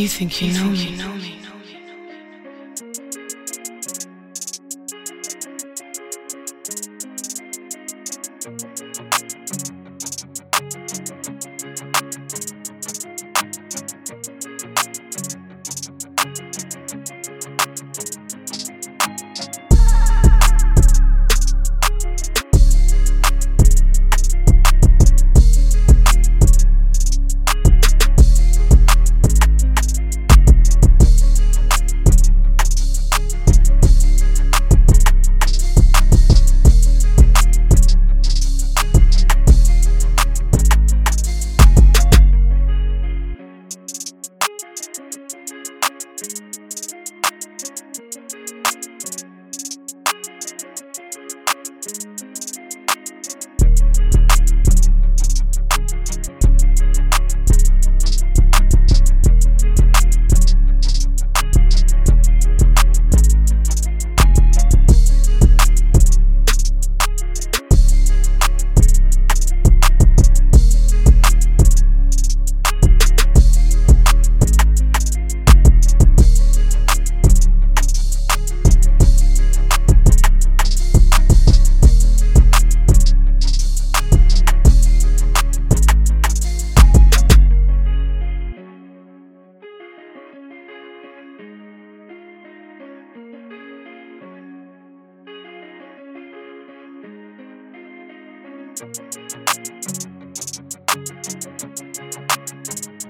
You think you, you, know, think me. you know me. Thank you.